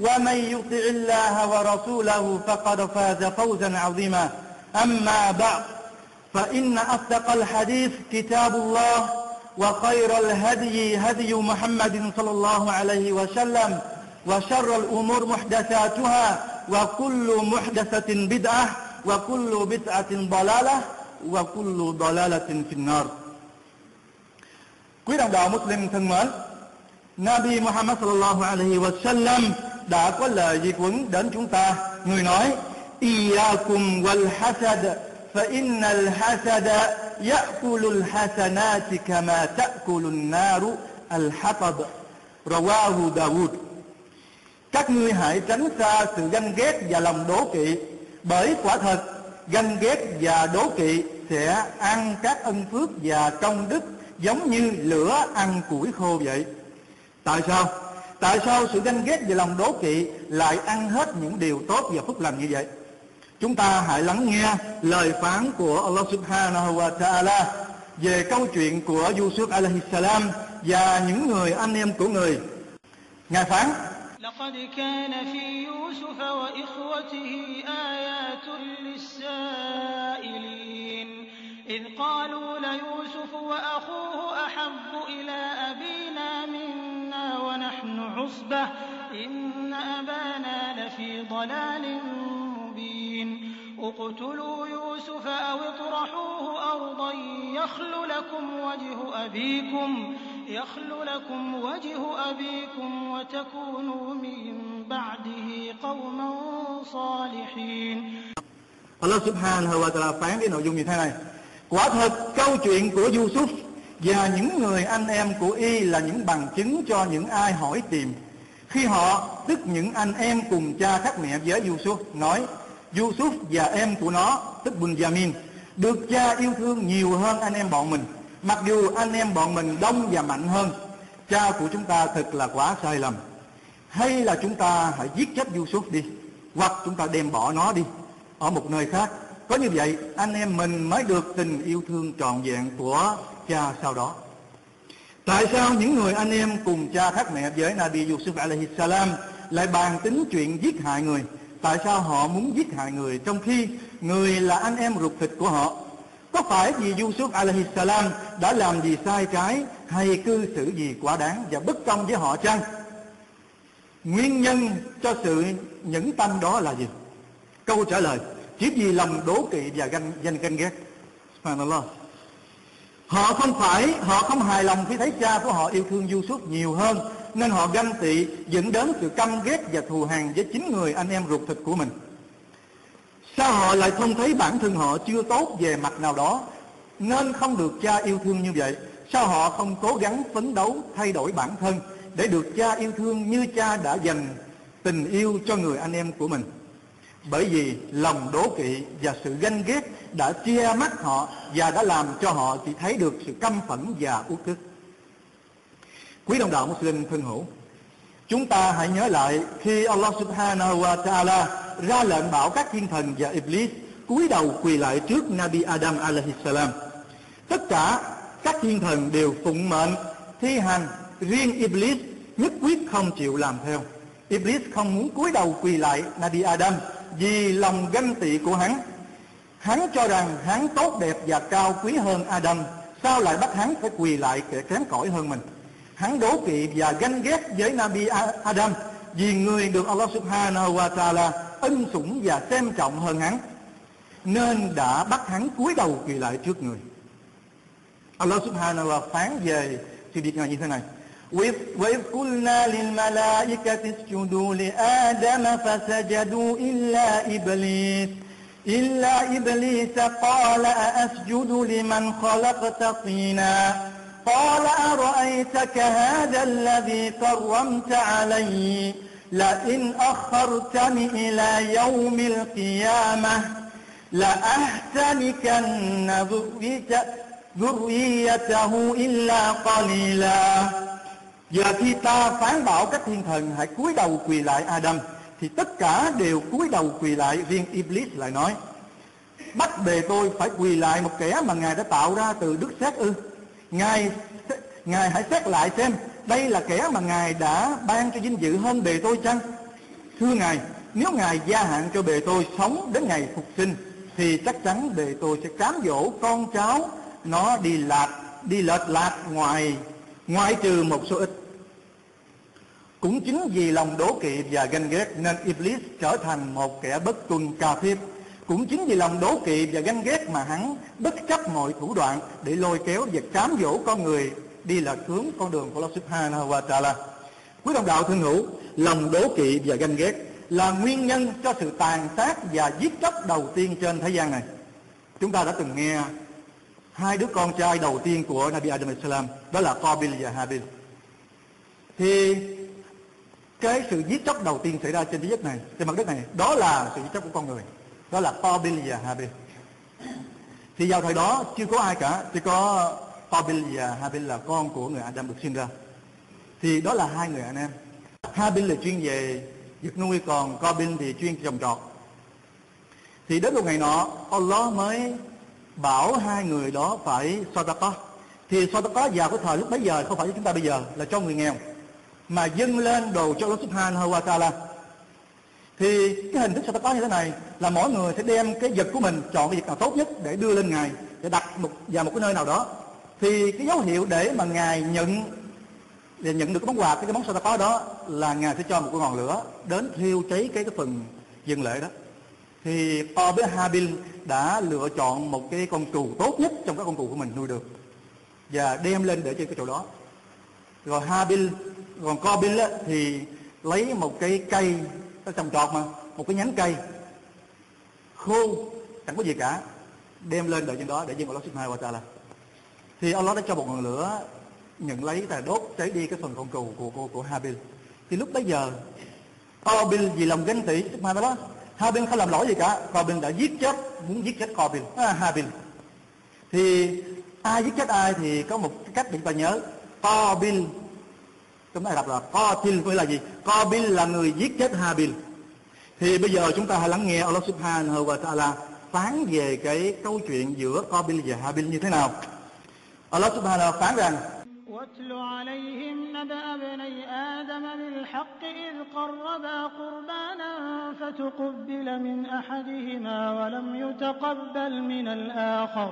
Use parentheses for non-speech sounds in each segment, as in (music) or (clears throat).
ومن يطع الله ورسوله فقد فاز فوزا عظيما. أما بعد فإن أصدق الحديث كتاب الله وخير الهدي هدي محمد صلى الله عليه وسلم وشر الأمور محدثاتها وكل محدثة بدعة وكل بدعة ضلالة وكل ضلالة في النار. Quý đồng đạo Muslim thân mến, Nabi Muhammad sallallahu alaihi wa sallam đã có lời di quấn đến chúng ta. Người nói, Iyakum wal hasad, fa innal hasada ya'kulul hasanati kama ta'kulun naru al hatab. Rawahu Dawud. Các ngươi hãy tránh xa sự ganh ghét và lòng đố kỵ, bởi quả thật ganh ghét và đố kỵ sẽ ăn các ân phước và công đức giống như lửa ăn củi khô vậy. Tại sao? Tại sao sự ganh ghét và lòng đố kỵ lại ăn hết những điều tốt và phúc lành như vậy? Chúng ta hãy lắng nghe lời phán của Allah Subhanahu wa Ta'ala về câu chuyện của Yusuf alaihi salam và những người anh em của người. Ngài phán: لقد كان في يوسف وإخوته آيات للسائلين إذ قالوا ليوسف وأخوه أحب إلى أبينا منا ونحن عصبة إن أبانا لفي ضلال مبين اقتلوا يوسف أو اطرحوه أرضا يخل لكم وجه أبيكم يخل لكم وجه أبيكم وتكونوا من بعده قوما صالحين. Allah subhanahu wa ta'ala phán cái nội dung như thế này. Quả thật câu chuyện của Yusuf Và những người anh em của y là những bằng chứng cho những ai hỏi tìm. Khi họ, tức những anh em cùng cha khác mẹ với Yusuf Nói Yusuf và em của nó, tức Benjamin Được cha yêu thương nhiều hơn anh em bọn mình. Mặc dù anh em bọn mình đông và mạnh hơn Cha của chúng ta thật là quá sai lầm. Hay là chúng ta hãy giết chết Yusuf đi Hoặc chúng ta đem bỏ nó đi Ở một nơi khác. Có như vậy anh em mình mới được tình yêu thương trọn vẹn của cha sau đó Tại sao những người anh em cùng cha khác mẹ với Nabi Yusuf alaihi salam Lại bàn tính chuyện giết hại người Tại sao họ muốn giết hại người Trong khi người là anh em ruột thịt của họ có phải vì Yusuf alaihi salam đã làm gì sai trái hay cư xử gì quá đáng và bất công với họ chăng? Nguyên nhân cho sự nhẫn tâm đó là gì? Câu trả lời, chỉ vì lòng đố kỵ và ganh danh ganh ghét. Subhanallah. Họ không phải, họ không hài lòng khi thấy cha của họ yêu thương Yusuf nhiều hơn nên họ ganh tị dẫn đến sự căm ghét và thù hằn với chính người anh em ruột thịt của mình. Sao họ lại không thấy bản thân họ chưa tốt về mặt nào đó Nên không được cha yêu thương như vậy Sao họ không cố gắng phấn đấu thay đổi bản thân Để được cha yêu thương như cha đã dành tình yêu cho người anh em của mình bởi vì lòng đố kỵ và sự ganh ghét đã che mắt họ Và đã làm cho họ chỉ thấy được sự căm phẫn và uất ức Quý đồng đạo Muslim thân hữu Chúng ta hãy nhớ lại khi Allah subhanahu wa ta'ala ra lệnh bảo các thiên thần và Iblis cúi đầu quỳ lại trước Nabi Adam alaihi salam. Tất cả các thiên thần đều phụng mệnh thi hành, riêng Iblis nhất quyết không chịu làm theo. Iblis không muốn cúi đầu quỳ lại Nabi Adam vì lòng ganh tị của hắn. Hắn cho rằng hắn tốt đẹp và cao quý hơn Adam, sao lại bắt hắn phải quỳ lại kẻ kém cỏi hơn mình? Hắn đố kỵ và ganh ghét với Nabi Adam vì người được Allah subhanahu wa ta'ala ân sủng và xem trọng hơn hắn nên đã bắt hắn cúi đầu quỳ lại trước người Allah subhanahu wa phán về sự việc này như thế này وإذ قلنا للملائكة اسجدوا لآدم فسجدوا إلا إبليس إلا إبليس قال أأسجد لمن خلقت طينا؟ قال أرأيتك هذا الذي كرمت علي؟ لئن أخرتني إلى يوم القيامة لأحتنكن ذريته إلا قليلا. Giờ khi ta phán bảo các thiên thần hãy cúi đầu quỳ lại Adam, Thì tất cả đều cúi đầu quỳ lại, Riêng Iblis lại nói, Bắt bề tôi phải quỳ lại một kẻ mà Ngài đã tạo ra từ đức xét ư? Ngài Ngài hãy xét lại xem, Đây là kẻ mà Ngài đã ban cho vinh dự hơn bề tôi chăng? Thưa Ngài, Nếu Ngài gia hạn cho bề tôi sống đến ngày phục sinh, Thì chắc chắn bề tôi sẽ cám dỗ con cháu Nó đi lạc Đi lệch lạc ngoài Ngoại trừ một số ít. Cũng chính vì lòng đố kỵ và ganh ghét Nên Iblis trở thành một kẻ bất tuân ca thiếp cũng chính vì lòng đố kỵ và ganh ghét mà hắn bất chấp mọi thủ đoạn để lôi kéo và cám dỗ con người đi là hướng con đường của Allah Subhanahu wa Taala. Quý đồng đạo thân hữu, lòng đố kỵ và ganh ghét là nguyên nhân cho sự tàn sát và giết chóc đầu tiên trên thế gian này. Chúng ta đã từng nghe hai đứa con trai đầu tiên của Nabi Adam salam đó là Qabil và Habil. Thì cái sự giết chóc đầu tiên xảy ra trên thế giới này, trên mặt đất này, đó là sự giết chóc của con người. Đó là Qabil và Habil thì vào thời đó chưa có ai cả chỉ có Qabil và Habil là con của người Adam được sinh ra. Thì đó là hai người anh em. Habil là chuyên về việc nuôi còn Qabil thì chuyên trồng trọt. Thì đến một ngày nọ Allah mới bảo hai người đó phải sadaqah thì sadaqah vào cái thời lúc bấy giờ không phải chúng ta bây giờ là cho người nghèo mà dâng lên đồ cho Allah subhanahu wa ta'ala thì cái hình thức sao có như thế này là mỗi người sẽ đem cái vật của mình chọn cái vật nào tốt nhất để đưa lên ngài để đặt một vào một cái nơi nào đó. Thì cái dấu hiệu để mà ngài nhận để nhận được cái món quà cái, cái món sao đó là ngài sẽ cho một cái ngọn lửa đến thiêu cháy cái cái phần dân lễ đó. Thì to với Habil đã lựa chọn một cái con cừu tốt nhất trong các con cừu của mình nuôi được và đem lên để trên cái chỗ đó. Rồi Habil còn Cobil thì lấy một cái cây nó trồng trọt mà một cái nhánh cây khô chẳng có gì cả đem lên đợi trên đó để dân Allah subhanahu wa ta'ala thì Allah đã cho một ngọn lửa nhận lấy và đốt cháy đi cái phần con cừu của của, của Habil. Thì lúc bấy giờ Qabil vì lòng ganh tị subhanallah Habil không làm lỗi gì cả Qabil đã giết chết muốn giết chết Qabil à, Habil. Thì ai giết chết ai thì có một cách để chúng ta nhớ Qabil chúng ta đọc là Qatil nghĩa là gì Qabil là người giết chết Habil thì bây giờ chúng ta hãy lắng nghe Allah subhanahu wa ta'ala phán về cái câu chuyện giữa Qabil và Habil như thế nào Allah subhanahu wa phán rằng واتل عليهم نبأ ابني آدم بالحق إذ قربا قربانا فتقبل من أحدهما ولم يتقبل من الآخر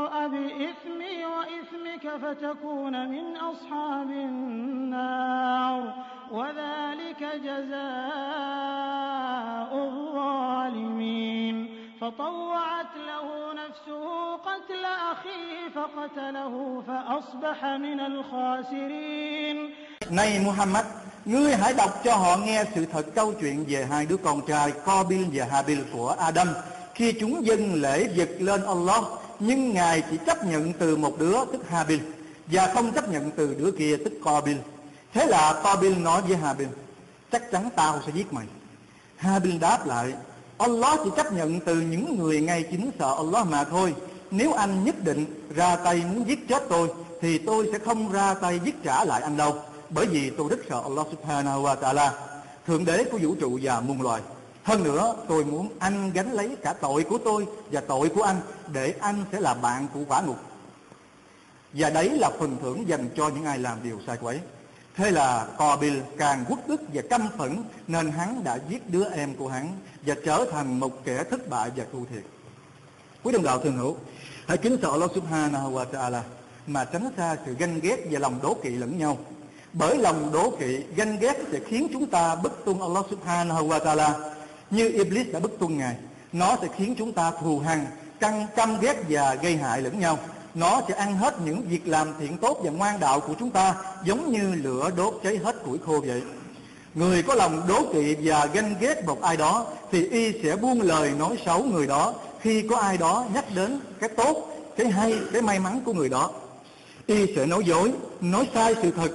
بإثمي وإثمك فتكون من أصحاب النار وذلك جزاء الظالمين فطوعت له نفسه قتل أخيه فقتله فأصبح من الخاسرين Này Muhammad, ngươi hãy đọc cho họ nghe sự thật câu chuyện về hai đứa con trai Qabil và Habil của Adam khi chúng dâng lễ vật lên Allah nhưng ngài chỉ chấp nhận từ một đứa tức Habil và không chấp nhận từ đứa kia tức Qabil. Thế là Qabil nói với Habil, chắc chắn tao sẽ giết mày. Habil đáp lại, Allah chỉ chấp nhận từ những người ngay chính sợ Allah mà thôi. Nếu anh nhất định ra tay muốn giết chết tôi, thì tôi sẽ không ra tay giết trả lại anh đâu. Bởi vì tôi rất sợ Allah subhanahu wa ta'ala, Thượng đế của vũ trụ và muôn loài hơn nữa, tôi muốn anh gánh lấy cả tội của tôi và tội của anh, để anh sẽ là bạn của quả ngục. Và đấy là phần thưởng dành cho những ai làm điều sai quấy. Thế là Cobil càng quốc ức và căm phẫn, nên hắn đã giết đứa em của hắn và trở thành một kẻ thất bại và thua thiệt. Quý đồng đạo thường hữu, hãy kính sợ Allah subhanahu wa ta'ala mà tránh xa sự ganh ghét và lòng đố kỵ lẫn nhau. Bởi lòng đố kỵ, ganh ghét sẽ khiến chúng ta bất tuân Allah subhanahu wa ta'ala như Iblis đã bất tuân Ngài, nó sẽ khiến chúng ta thù hằn căm căm ghét và gây hại lẫn nhau. Nó sẽ ăn hết những việc làm thiện tốt và ngoan đạo của chúng ta, giống như lửa đốt cháy hết củi khô vậy. Người có lòng đố kỵ và ganh ghét một ai đó, thì y sẽ buông lời nói xấu người đó. Khi có ai đó nhắc đến cái tốt, cái hay, cái may mắn của người đó, y sẽ nói dối, nói sai sự thật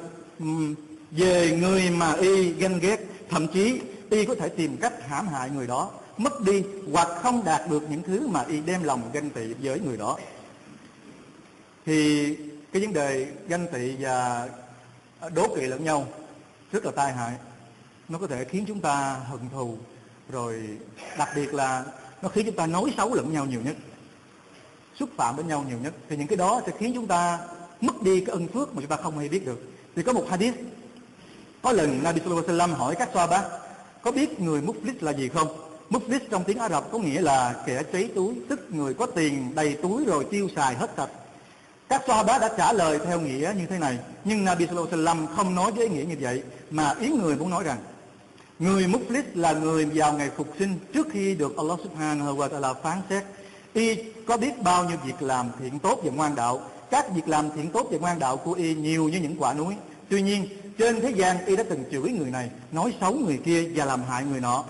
về người mà y ganh ghét. Thậm chí y có thể tìm cách hãm hại người đó, mất đi hoặc không đạt được những thứ mà y đem lòng ganh tị với người đó. Thì cái vấn đề ganh tị và đố kỵ lẫn nhau rất là tai hại. Nó có thể khiến chúng ta hận thù, rồi đặc biệt là nó khiến chúng ta nói xấu lẫn nhau nhiều nhất, xúc phạm đến nhau nhiều nhất. Thì những cái đó sẽ khiến chúng ta mất đi cái ân phước mà chúng ta không hề biết được. Thì có một hadith, có lần Nabi Sallallahu Alaihi Wasallam hỏi các Sahaba có biết người muflis là gì không? Muflis trong tiếng Ả Rập có nghĩa là kẻ cháy túi, tức người có tiền, đầy túi rồi tiêu xài hết sạch. Các bác đã trả lời theo nghĩa như thế này, nhưng Nabi Sallallahu Alaihi Wasallam không nói với ý nghĩa như vậy, mà ý người muốn nói rằng, người muflis là người vào ngày phục sinh trước khi được Allah Subhanahu wa Taala phán xét. Y có biết bao nhiêu việc làm thiện tốt và ngoan đạo? Các việc làm thiện tốt và ngoan đạo của y nhiều như những quả núi. Tuy nhiên trên thế gian y đã từng chửi người này, nói xấu người kia và làm hại người nọ.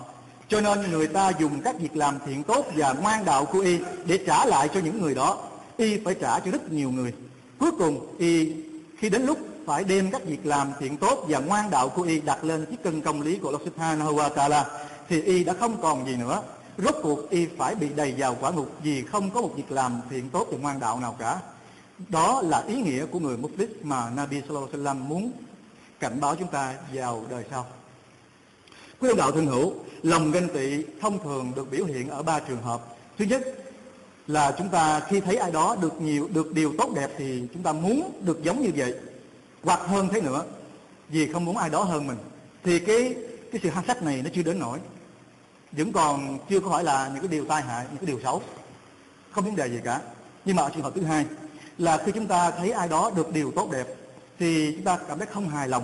Cho nên người ta dùng các việc làm thiện tốt và ngoan đạo của y để trả lại cho những người đó. Y phải trả cho rất nhiều người. Cuối cùng, y khi đến lúc phải đem các việc làm thiện tốt và ngoan đạo của y đặt lên chiếc cân công lý của Allah Subhanahu wa Taala thì y đã không còn gì nữa. Rốt cuộc, y phải bị đầy vào quả ngục vì không có một việc làm thiện tốt và ngoan đạo nào cả. Đó là ý nghĩa của người muflis mà Nabi Sallallahu Alaihi Wasallam muốn cảnh báo chúng ta vào đời sau. Quý ông đạo thân hữu, lòng ganh tị thông thường được biểu hiện ở ba trường hợp. Thứ nhất là chúng ta khi thấy ai đó được nhiều được điều tốt đẹp thì chúng ta muốn được giống như vậy hoặc hơn thế nữa vì không muốn ai đó hơn mình thì cái cái sự ham sắc này nó chưa đến nổi vẫn còn chưa có phải là những cái điều tai hại những cái điều xấu không vấn đề gì cả nhưng mà ở trường hợp thứ hai là khi chúng ta thấy ai đó được điều tốt đẹp thì chúng ta cảm thấy không hài lòng.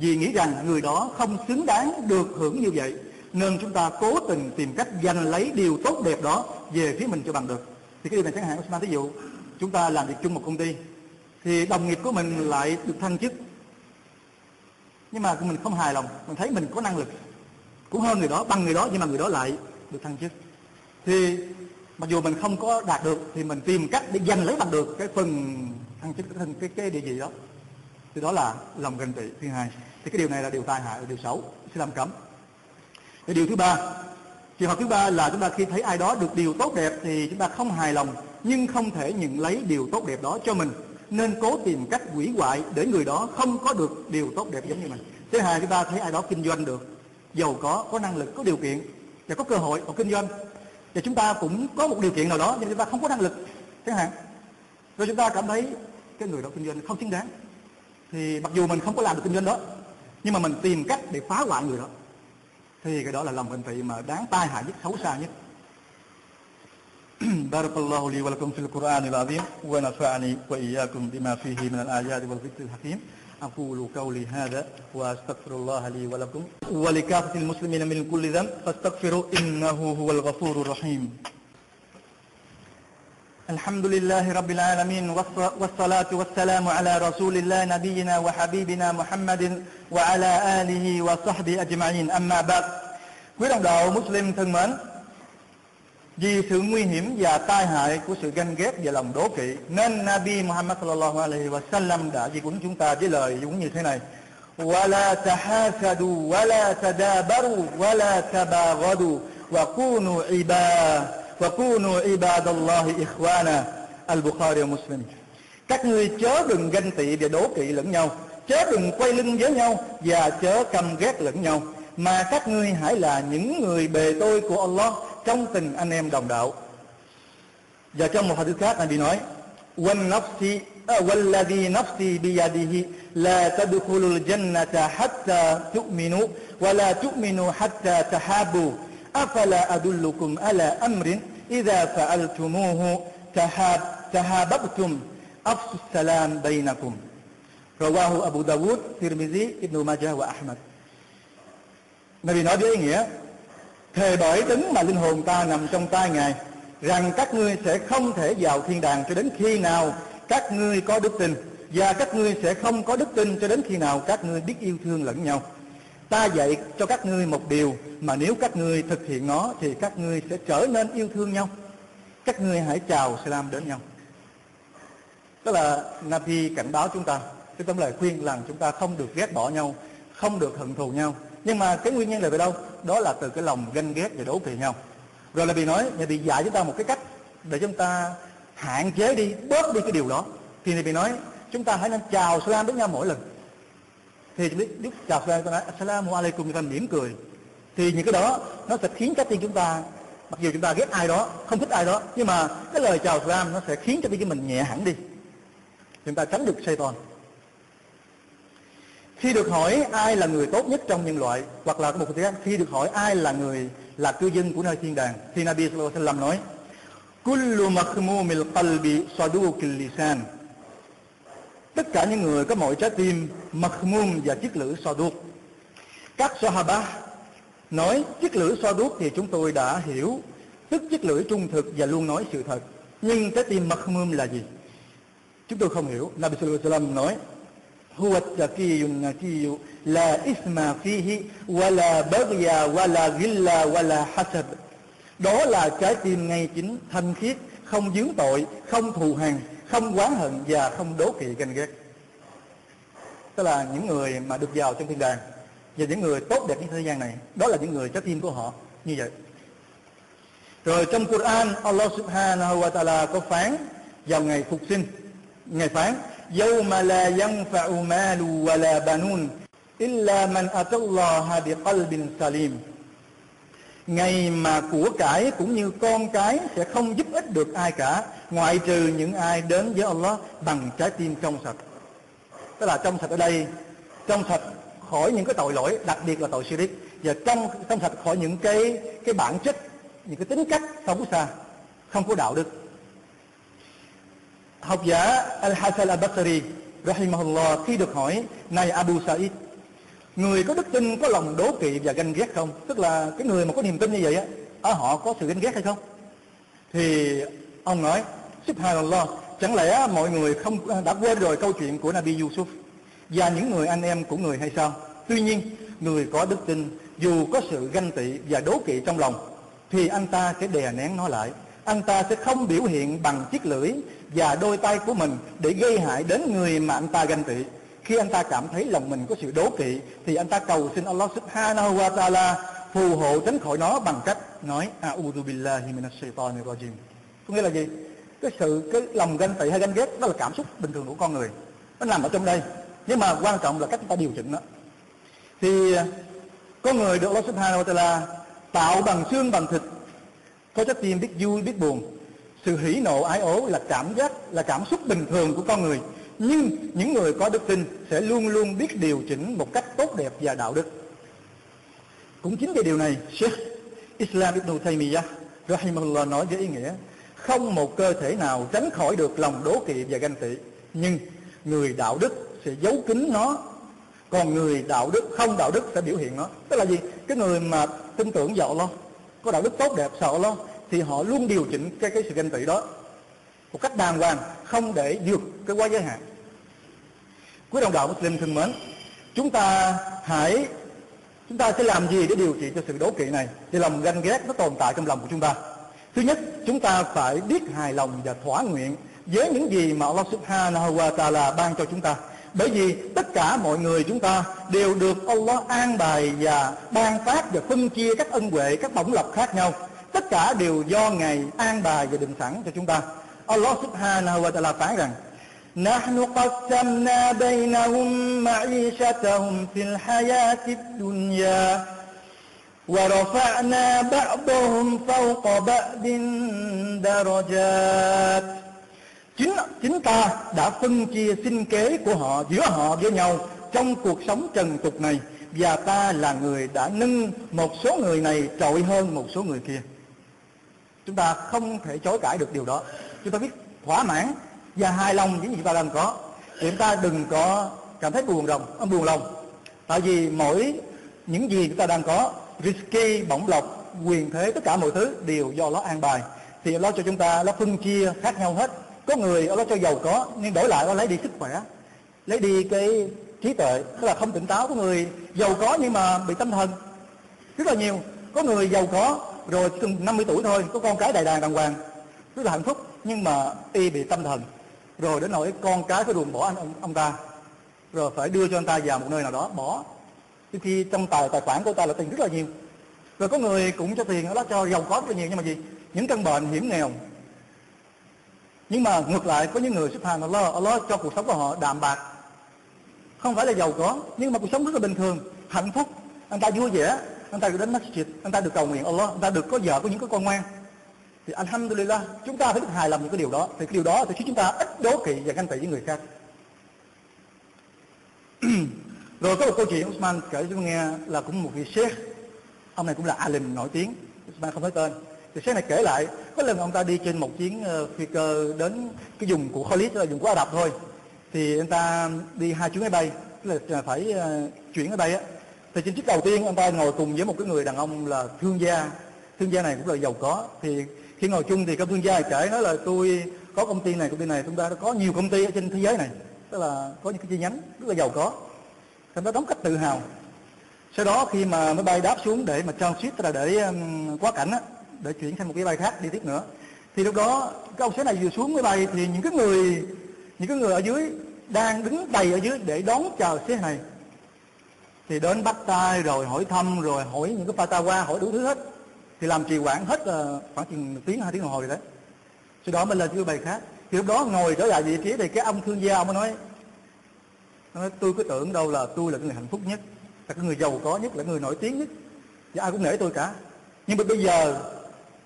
Vì nghĩ rằng người đó không xứng đáng được hưởng như vậy nên chúng ta cố tình tìm cách giành lấy điều tốt đẹp đó về phía mình cho bằng được. Thì cái điều này chẳng hạn Osman ví dụ chúng ta làm việc chung một công ty thì đồng nghiệp của mình lại được thăng chức. Nhưng mà mình không hài lòng mình thấy mình có năng lực cũng hơn người đó bằng người đó nhưng mà người đó lại được thăng chức. Thì mặc dù mình không có đạt được thì mình tìm cách để giành lấy bằng được cái phần thăng chức cái cái, cái địa vị đó thì đó là lòng ganh tị thứ hai. Thì cái điều này là điều tai hại là điều xấu. Sẽ làm cấm. Cái điều thứ ba trường hợp thứ ba là chúng ta khi thấy ai đó được điều tốt đẹp thì chúng ta không hài lòng, nhưng không thể nhận lấy điều tốt đẹp đó cho mình. Nên cố tìm cách hủy hoại để người đó không có được điều tốt đẹp giống như mình. Thứ hai, chúng ta thấy ai đó kinh doanh được, giàu có có năng lực, có điều kiện, và có cơ hội của kinh doanh. Và chúng ta cũng có một điều kiện nào đó, nhưng chúng ta không có năng lực. Chẳng hạn, rồi chúng ta cảm thấy cái người đó kinh doanh không xứng đáng thì mặc dù mình không có làm được kinh doanh đó nhưng mà mình tìm cách để phá hoại người đó thì cái đó là lòng ganh tị mà đáng tai hại nhất xấu xa nhất بارك الله لي ولكم في القرآن العظيم ونفعني وإياكم بما فيه من الآيات والذكر الحكيم أقول قولي هذا وأستغفر الله لي ولكم ولكافة المسلمين من كل ذنب فاستغفروا إنه هو الغفور الرحيم الحمد لله رب العالمين والصلاة والسلام على رسول الله نبينا وحبيبنا محمد وعلى آله وصحبه أجمعين أما بعد Quý đồng đạo Muslim thân mến Vì sự nguy hiểm và tai hại của sự ganh ghét và lòng đố kỵ Nên Nabi Muhammad sallallahu alaihi wa sallam đã di huấn chúng ta với lời dũng như thế này ولا تحاسدوا ولا تدابروا ولا تباغضوا وكونوا عباد وَكُونُوا عِبَادَ اللَّهِ إِخْوَانًا Al-Bukhari Muslim Các ngươi chớ đừng ganh tị và đố kỵ lẫn nhau Chớ đừng quay lưng với nhau Và chớ căm ghét lẫn nhau mà các ngươi hãy là những người bề tôi của Allah trong tình anh em đồng đạo và trong một hadith khác Nabi nói والنفس والذي نفسي بيده لا تدخلوا الجنة حتى تؤمنوا ولا تؤمنوا حتى تحابوا أفلا أدلكم على أمر إذا فعلتموه تحاب تحاببتم أفسوا السلام بينكم رواه أبو داود ترمذي ابن ماجه وأحمد Nabi nói với ý nghĩa Thề bởi tính mà linh hồn ta nằm trong tay Ngài Rằng các ngươi sẽ không thể vào thiên đàng cho đến khi nào các ngươi có đức tin Và các ngươi sẽ không có đức tin cho đến khi nào các ngươi biết yêu thương lẫn nhau Ta dạy cho các ngươi một điều mà nếu các ngươi thực hiện nó thì các ngươi sẽ trở nên yêu thương nhau. Các ngươi hãy chào salam đến nhau. Đó là Nabi cảnh báo chúng ta, cái tấm lời khuyên là chúng ta không được ghét bỏ nhau, không được hận thù nhau. Nhưng mà cái nguyên nhân là về đâu? Đó là từ cái lòng ganh ghét và đố kỵ nhau. Rồi là vì nói, nhà bị dạy chúng ta một cái cách để chúng ta hạn chế đi, bớt đi cái điều đó. Thì bị nói, chúng ta hãy nên chào salam đến nhau mỗi lần thì lúc chào phê ta nói assalamu alaikum người ta mỉm cười. Thì những cái đó nó sẽ khiến trái tim chúng ta, mặc dù chúng ta ghét ai đó, không thích ai đó, nhưng mà cái lời chào salam nó sẽ khiến cho tim của mình nhẹ hẳn đi. Chúng ta tránh được say toàn khi được hỏi ai là người tốt nhất trong nhân loại, hoặc là một cái khi được hỏi ai là người là cư dân của nơi thiên đàng, thì Nabi sallallahu alaihi wasallam nói, kullu makhmumil qalbi saduqil lisan tất cả những người có mọi trái tim makhmum và chiếc lưỡi so đuốc các sahaba nói chiếc lưỡi so đuốc thì chúng tôi đã hiểu tức chiếc lưỡi trung thực và luôn nói sự thật nhưng trái tim makhmum là gì chúng tôi không hiểu Nabi sallallahu alaihi wasallam nói هو التقي النقي لا إثم فيه ولا بغي ولا غل ولا حسب đó là trái tim ngay chính thanh khiết không dướng tội không thù hằn không oán hận và không đố kỵ ganh ghét tức là những người mà được vào trong thiên đàng và những người tốt đẹp trên thế gian này đó là những người trái tim của họ như vậy rồi trong Quran Allah subhanahu wa ta'ala có phán vào ngày phục sinh ngày phán يوم لا ينفع مال ولا بنون إلا من أتى الله بقلب سليم ngày mà của cải cũng như con cái sẽ không giúp ích được ai cả, ngoại trừ những ai đến với Allah bằng trái tim trong sạch. Tức là trong sạch ở đây, trong sạch khỏi những cái tội lỗi, đặc biệt là tội shirik và trong trong sạch khỏi những cái cái bản chất, những cái tính cách xấu xa, không có đạo đức. Học giả Al-Hasan Al-Basri, rahimahullah, khi được hỏi, này Abu Sa'id người có đức tin, có lòng đố kỵ và ganh ghét không? Tức là cái người mà có niềm tin như vậy á ở họ có sự ganh ghét hay không? Thì ông nói, subhanallah, chẳng lẽ mọi người không à, đã quên rồi câu chuyện của Nabi Yusuf? Và những người anh em của người hay sao? Tuy nhiên, người có đức tin, dù có sự ganh tị và đố kỵ trong lòng, thì anh ta sẽ đè nén nó lại. Anh ta sẽ không biểu hiện bằng chiếc lưỡi và đôi tay của mình để gây hại đến người mà anh ta ganh tị khi anh ta cảm thấy lòng mình có sự đố kỵ, thì anh ta cầu xin Allah subhanahu wa ta'ala phù hộ tránh khỏi nó bằng cách nói, a'udhu billahi minash shaitanir rajim. Có nghĩa là gì? Cái sự, cái lòng ganh tị hay ganh ghét, đó là cảm xúc bình thường của con người. Nó nằm ở trong đây. Nhưng mà quan trọng là cách chúng ta điều chỉnh nó. Thì có người được Allah subhanahu wa ta'ala tạo bằng xương bằng thịt. Có trái tim biết vui, biết buồn. Sự hỉ nộ, ái ố là cảm giác, là cảm xúc bình thường của con người nhưng những người có đức tin sẽ luôn luôn biết điều chỉnh một cách tốt đẹp và đạo đức. Cũng chính vì điều này, Sheikh Islam Ibn Taymiyyah, Rahimahullah, nói với ý nghĩa, không một cơ thể nào tránh khỏi được lòng đố kỵ và ganh tị. Nhưng người đạo đức sẽ giấu kín nó. Còn người đạo đức, không đạo đức sẽ biểu hiện nó. Tức là gì? Cái người mà tin tưởng vào Allah, có đạo đức tốt đẹp, sợ Allah, thì họ luôn điều chỉnh cái cái sự ganh tị đó. Một cách đàng hoàng, không để vượt cái quá giới hạn quý đồng đạo Muslim thân mến, chúng ta hãy, chúng ta sẽ làm gì để điều trị cho sự đố kỵ này? Thì lòng ganh ghét nó tồn tại trong lòng của chúng ta. Thứ nhất, chúng ta phải biết hài lòng và thỏa nguyện với những gì mà Allah Subhanahu wa Taala ban cho chúng ta. Bởi vì tất cả mọi người chúng ta đều được Allah an bài và ban phát và phân chia các ân huệ, các bổng lộc khác nhau. Tất cả đều do ngài an bài và định sẵn cho chúng ta. Allah Subhanahu wa Taala phán rằng نحن قسمنا بينهم معيشتهم في الحياة الدنيا ورفعنا بعضهم فوق بعض درجات chính chính ta đã phân chia sinh kế của họ giữa họ với nhau trong cuộc sống trần tục này và ta là người đã nâng một số người này trội hơn một số người kia chúng ta không thể chối cãi được điều đó chúng ta biết thỏa mãn và hài lòng với những gì ta đang có. Thì chúng ta đừng có cảm thấy buồn lòng à, buồn lòng. Tại vì mỗi những gì chúng ta đang có, risky, bổng lộc, quyền thế, tất cả mọi thứ đều do nó an bài. Thì nó cho chúng ta nó phân chia khác nhau hết. Có người nó cho giàu có, nhưng đổi lại nó lấy đi sức khỏe. Lấy đi cái trí tuệ, tức là không tỉnh táo có người giàu có nhưng mà bị tâm thần. Rất là nhiều. Có người giàu có rồi năm 50 tuổi thôi, có con cái đầy đàn đàng hoàng. Rất là hạnh phúc, nhưng mà y bị tâm thần rồi đến nỗi con cái phải ruồng bỏ anh ông, ông ta. Rồi phải đưa cho anh ta vào một nơi nào đó bỏ. Khi trong tài tài khoản của ta là tiền rất là nhiều. Rồi có người cũng cho tiền đó cho giàu có rất là nhiều nhưng mà gì? Những căn bệnh hiểm nghèo. Nhưng mà ngược lại có những người xuất hàng Allah Allah cho cuộc sống của họ đạm bạc. Không phải là giàu có nhưng mà cuộc sống rất là bình thường hạnh phúc. Anh ta vui vẻ anh ta được đến masjid anh ta được cầu nguyện Allah anh ta được có vợ có những cái con ngoan thì alhamdulillah, chúng ta phải được hài lòng những cái điều đó. Thì cái điều đó thì chúng ta ít đố kỵ và ganh tị với người khác. (clears throat) Rồi có một câu chuyện Usman kể cho tôi nghe là cũng một vị sếp. Ông này cũng là alim nổi tiếng. Usman không nói tên. Thì sếp này kể lại, có lần ông ta đi trên một chuyến ờ, phi cơ đến cái vùng của Khalid, là vùng của Ả Rập thôi. Thì anh ta đi hai chuyến máy bay, tức là ờ, phải ờ, chuyển ở đây á. Thì trên chiếc đầu tiên, ông ta ngồi cùng với một cái người đàn ông là thương gia. Thương gia này cũng là giàu có. Thì khi ngồi chung thì các thương gia kể nói là tôi có công ty này công ty này chúng ta có nhiều công ty ở trên thế giới này tức là có những cái chi nhánh rất là giàu có. Thì nó đóng cách tự hào. Sau đó khi mà máy bay đáp xuống để mà transit tức là để um, quá cảnh á để chuyển sang một cái bay khác đi tiếp nữa thì lúc đó cái ông sếp này vừa xuống máy bay thì những cái người những cái người ở dưới đang đứng đầy ở dưới để đón chờ xe này thì đến bắt tay rồi hỏi thăm rồi hỏi những cái pha qua hỏi đủ thứ hết thì làm trì quản hết ờ, khoảng chừng tiếng hai tiếng đồng hồ rồi đấy. Sau đó mình lên cái bài khác. Thì lúc đó ngồi trở lại vị trí thì cái ông thương gia ông mới nói nói tôi cứ tưởng đâu là tôi là cái người hạnh phúc nhất là cái người giàu có nhất là người nổi tiếng nhất và ai cũng nể tôi cả. Nhưng mà bây giờ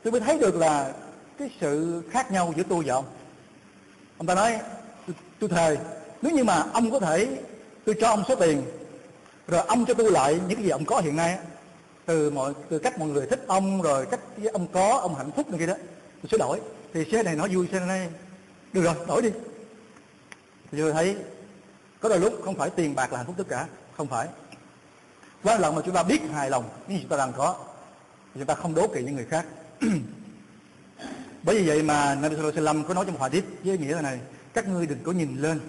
tôi mới thấy được là cái sự khác nhau giữa tôi và ông. Ông ta nói tôi, tôi thề nếu như mà ông có thể tôi cho ông số tiền rồi ông cho tôi lại những gì ông có hiện nay từ mọi, từ cách mọi người thích ông rồi cách ông có, ông hạnh phúc này kia đó tôi sẽ đổi. Thì xe này nó vui, xe này được rồi, đổi đi. Thì tôi thấy có đôi lúc không phải tiền bạc là hạnh phúc tất cả, không phải. Quan trọng mà chúng ta biết hài lòng những gì chúng ta đang có, thì chúng ta không đố kỵ những người khác. (clears throat) Bởi vì vậy mà Nabi Sallallahu Alaihi Wasallam có nói trong một hadith với nghĩa là này, các ngươi đừng có nhìn lên,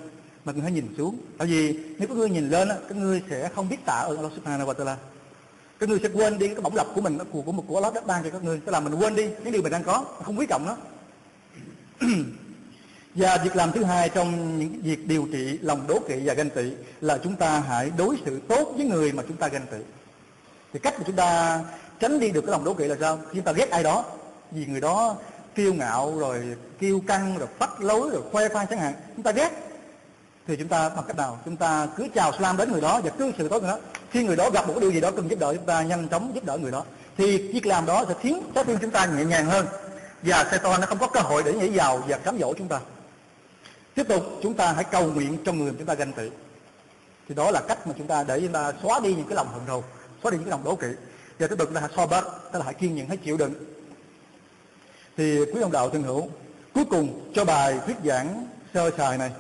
mà cũng hãy nhìn xuống. Tại vì nếu các ngươi nhìn lên các ngươi sẽ không biết tạ ơn Allah Subhanahu wa Taala các ngươi sẽ quên đi cái bổng lộc của mình của của một, của Allah đất ban cho các ngươi. Tức là mình quên đi những điều mình đang có không quý trọng nó. (clears throat) Và việc làm thứ hai trong những việc điều trị lòng đố kỵ và ganh tị là chúng ta hãy đối xử tốt với người mà chúng ta ganh tị. Thì cách mà chúng ta tránh đi được cái lòng đố kỵ là sao? Khi chúng ta ghét ai đó vì người đó kiêu ngạo rồi kiêu căng rồi phách lối rồi khoe khoang chẳng hạn. Chúng ta ghét thì chúng ta bằng cách nào? Chúng ta cứ chào salam đến người đó và cứ sự tốt người đó. Khi người đó gặp một cái điều gì đó cần giúp đỡ chúng ta, nhanh chóng giúp đỡ người đó. Thì việc làm đó sẽ khiến trái tim chúng ta nhẹ nhàng hơn. Và Satan nó không có cơ hội để nhảy vào và cám dỗ chúng ta. Tiếp tục, chúng ta hãy cầu nguyện trong người chúng ta ganh tị. Thì đó là cách mà chúng ta để chúng ta xóa đi những cái lòng hận thù, xóa đi những cái lòng đố kỵ. Và tiếp tục là hãy so bớt tức là hãy kiên nhẫn, hãy chịu đựng. Thì quý ông đạo thân hữu, cuối cùng cho bài thuyết giảng sơ sài này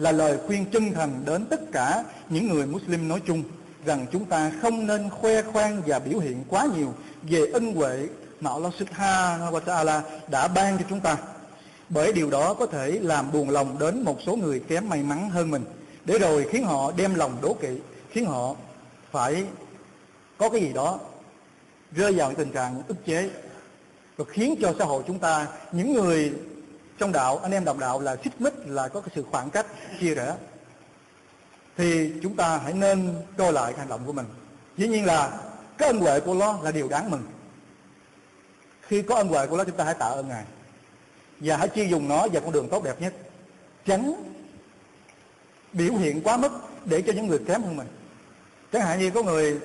là lời khuyên chân thành đến tất cả những người Muslim nói chung rằng chúng ta không nên khoe khoang và biểu hiện quá nhiều về ân huệ mà Allah Subhanahu wa Ta'ala đã ban cho chúng ta. Bởi điều đó có thể làm buồn lòng đến một số người kém may mắn hơn mình. Để rồi khiến họ đem lòng đố kỵ, khiến họ phải có cái gì đó rơi vào tình trạng ức chế và khiến cho xã hội chúng ta, những người trong đạo, anh em đồng đạo là xích mích, là có cái sự khoảng cách, chia rẽ. Thì chúng ta hãy nên coi lại hành động của mình. Dĩ nhiên là cái ân huệ của nó là điều đáng mừng. Khi có ân huệ của nó, chúng ta hãy tạ ơn ngài. Và hãy chi dùng nó vào con đường tốt đẹp nhất. Tránh biểu hiện quá mức để cho những người kém hơn mình. Chẳng hạn như có người,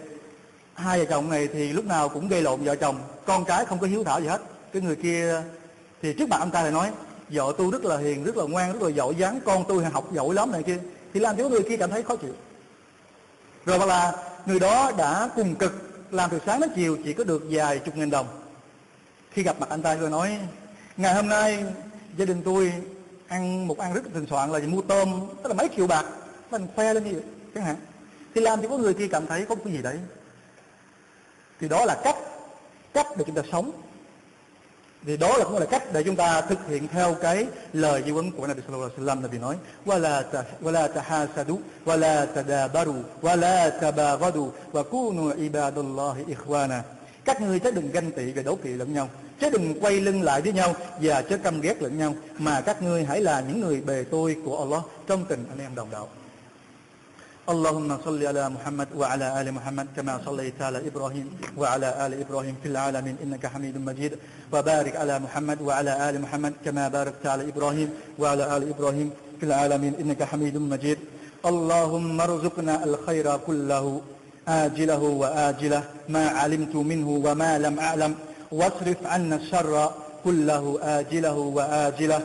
hai vợ chồng này thì lúc nào cũng gây lộn vợ chồng. Con cái không có hiếu thảo gì hết. Cái người kia thì trước mặt ông ta lại nói vợ tôi rất là hiền, rất là ngoan, rất là giỏi dáng. Con tôi học giỏi lắm này kia. Thì làm cho người kia cảm thấy khó chịu. Rồi hoặc là người đó đã cùng cực, làm từ sáng đến chiều, chỉ có được vài chục nghìn đồng. Khi gặp mặt anh ta rồi nói, ngày hôm nay, gia đình tôi ăn một ăn rất thịnh soạn là mua tôm, tức là mấy triệu bạc mình khoe lên như vậy, chẳng hạn. Thì làm cho có người kia cảm thấy có cái gì đấy. Thì đó là cách cách để chúng ta sống thì đó là cũng là cách để chúng ta thực hiện theo cái lời di huấn của Nabi sallallahu alaihi wasallam bị nói wala ta wala tahasadu wala tadabaru wala tabaghadu, wa kunu ibadallahi ikhwana. Các ngươi chớ đừng ganh tị và đấu kỵ lẫn nhau, chớ đừng quay lưng lại với nhau và chớ căm ghét lẫn nhau, mà các ngươi hãy là những người bề tôi của Allah trong tình anh em đồng đạo. اللهم صل على محمد وعلى آل محمد كما صليت على إبراهيم وعلى آل إبراهيم في العالمين إنك حميد مجيد. وبارك على محمد وعلى آل محمد كما باركت على إبراهيم وعلى آل إبراهيم في العالمين إنك حميد مجيد. اللهم ارزقنا الخير كله آجله وآجله ما علمت منه وما لم أعلم. واصرف عنا الشر كله آجله وآجله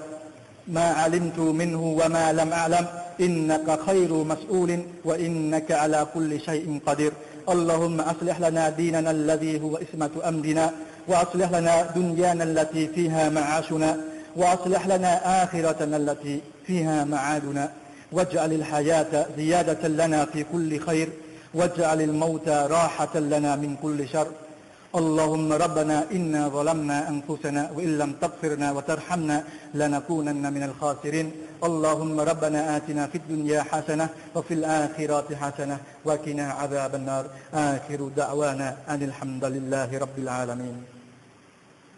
ما علمت منه وما لم أعلم. إنك خير مسؤول وإنك على كل شيء قدير. اللهم أصلح لنا ديننا الذي هو اسمة أمرنا وأصلح لنا دنيانا التي فيها معاشنا وأصلح لنا آخرتنا التي فيها معادنا. واجعل الحياة زيادة لنا في كل خير واجعل الموت راحة لنا من كل شر. اللهم ربنا إنا ظلمنا أنفسنا وإن لم تغفرنا وترحمنا لنكونن من الخاسرين. اللهم ربنا آتنا في الدنيا حسنة وفي الآخرة حسنة وقنا عذاب النار. آخر دعوانا أن الحمد لله رب العالمين.